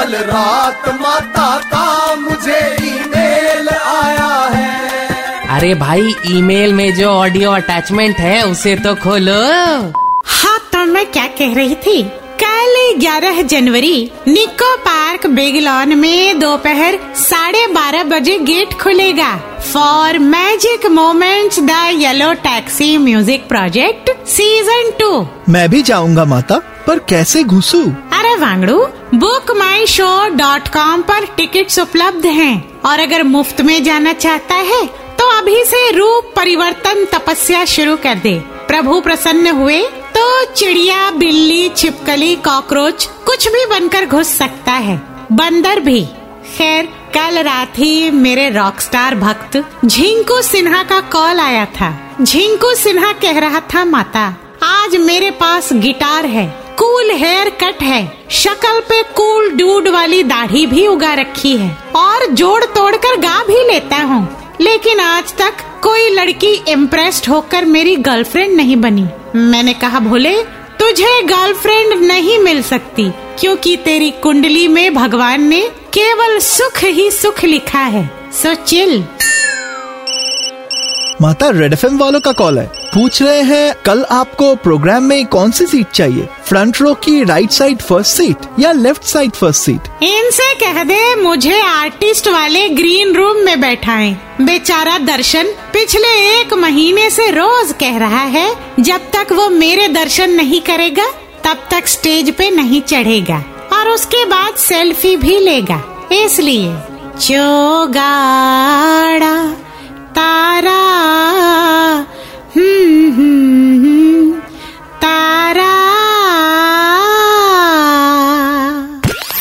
कल रात माता का मुझे ईमेल आया है। अरे भाई ईमेल में जो ऑडियो अटैचमेंट है उसे तो खोलो। हाँ तो मैं क्या कह रही थी? कल 11 जनवरी निको पार्क बिगलॉन में दोपहर साढ़े बारह बजे गेट खुलेगा। For magic moments the yellow taxi music project season two मैं भी जाऊँगा माता पर कैसे घुसू? Wangdu book my show dot com पर टिकट्स उपलब्ध हैं। और अगर मुफ़्त में जाना चाहता है तो अभी से रूप परिवर्तन तपस्या शुरू कर दे। प्रभु प्रसन्न हुए तो चिड़िया, बिल्ली, छिपकली, कॉकरोच, कुछ भी बनकर घुस सकता है। बंदर भी। खैर, कल रात ही मेरे रॉकस्टार भक्त झिंकू सिन्हा का कॉल आया था। झिंकू सिन्हा कह रहा था, माता, आज मेरे पास गिटार है। कूल हेयर कट है। शक्ल पे कूल डूड वाली दाढ़ी भी उगा रखी है। और जोड़ तोड़ कर गा भी लेता हूँ। लेकिन आज तक कोई लड़की इम्प्रेस्ड होकर मेरी गर्लफ्रेंड नहीं बनी। मैंने कहा, भोले, तुझे गर्लफ्रेंड नहीं मिल सकती, क्योंकि तेरी कुंडली में भगवान ने केवल सुख ही सुख लिखा है। सो चिल माता रेड एफ़ वालों का कॉल है। पूछ रहे हैं, कल आपको प्रोग्राम में कौन सी सीट चाहिए? फ्रंट रो की राइट साइड फ़र्स्ट सीट या लेफ़्ट साइड फ़र्स्ट सीट इनसे कह दे, मुझे आर्टिस्ट वाले ग्रीन रूम में बैठाएँ। बेचारा दर्शन पिछले एक महीने से रोज कह रहा है, जब तक वो मेरे दर्शन नहीं करेगा, तब तक स्टेज पे नहीं चढ़ेगा। और उसके बाद सेल्फी भी लेगा। इसलिए चोगाड़ा।